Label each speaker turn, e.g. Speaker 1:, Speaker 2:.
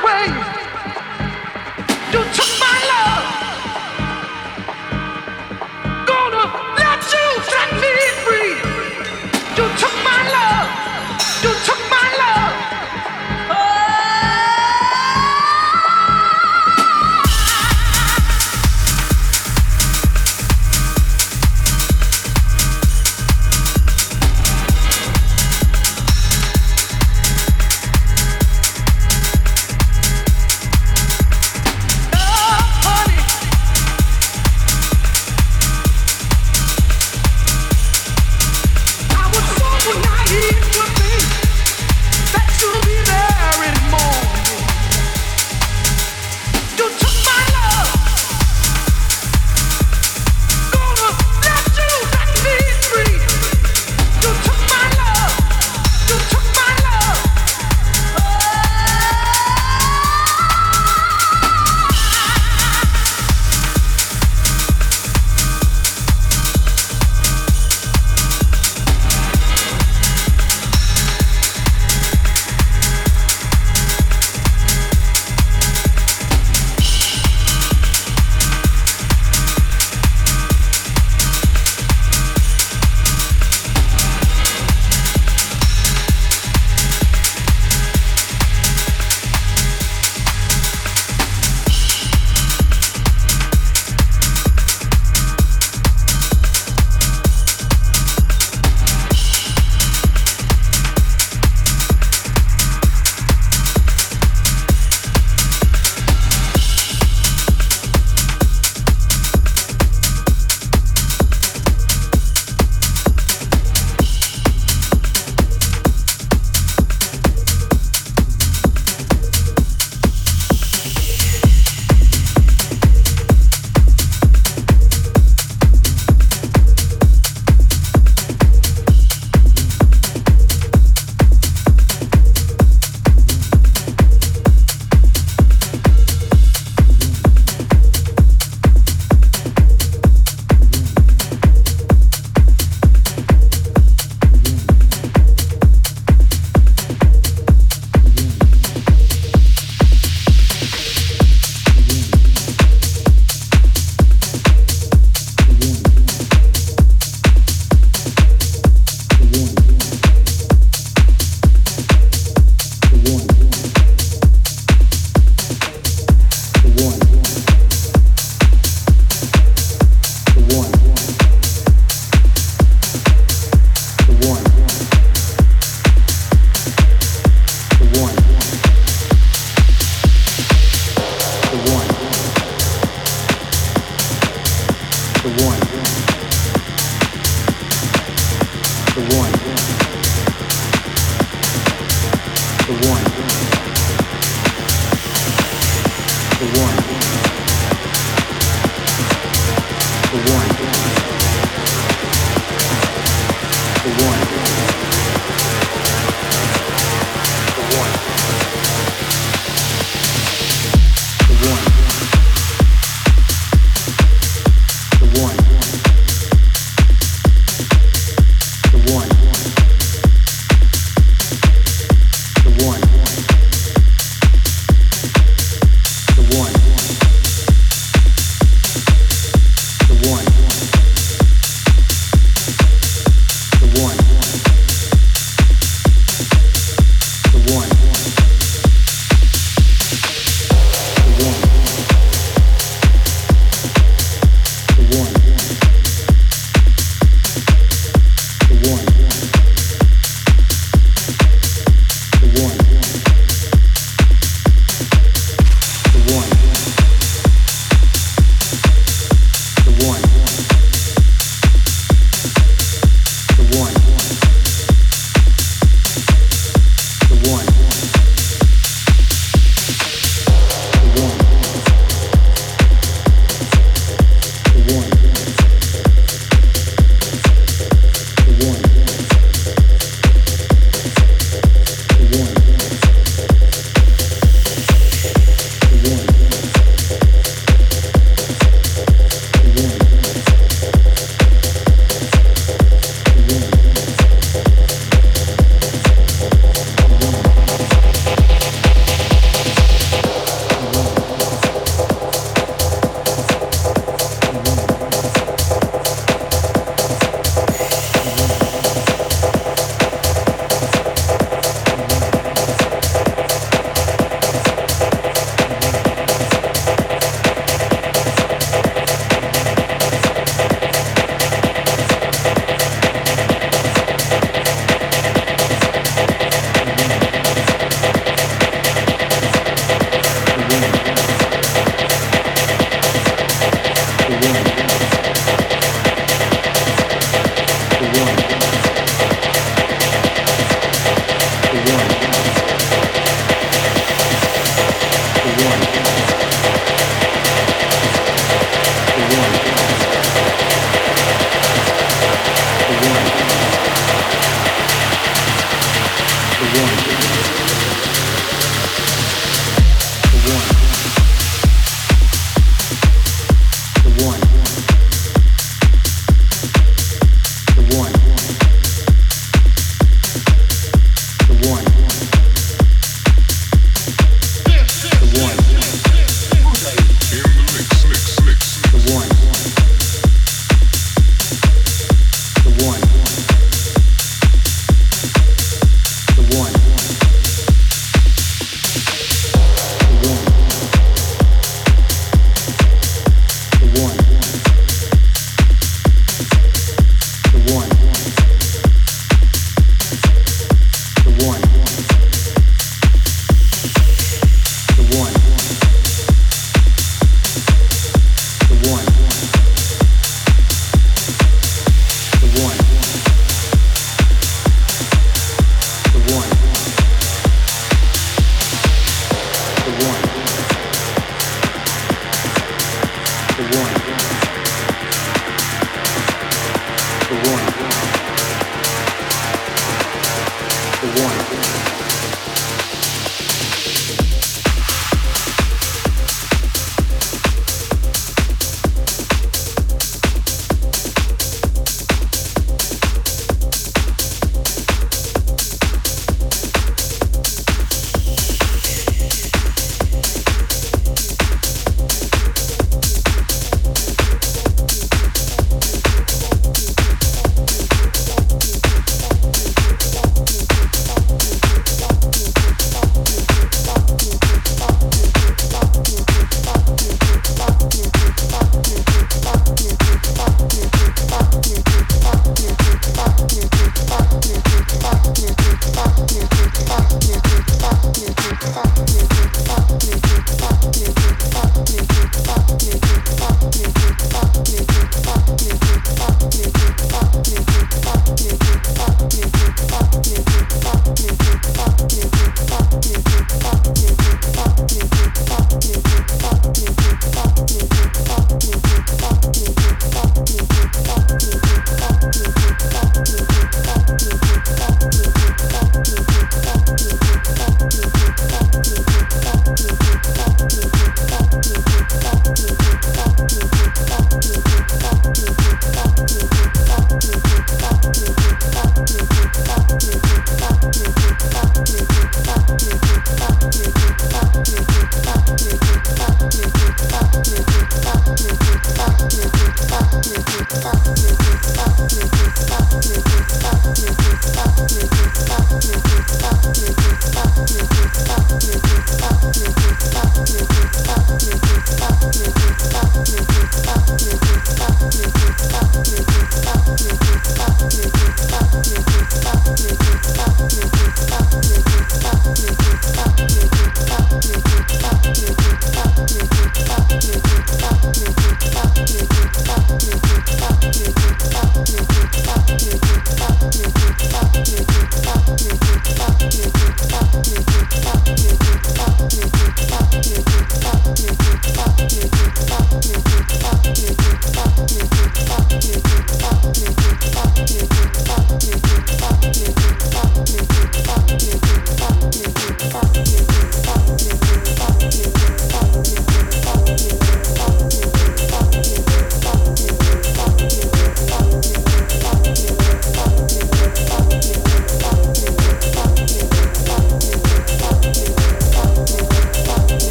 Speaker 1: away.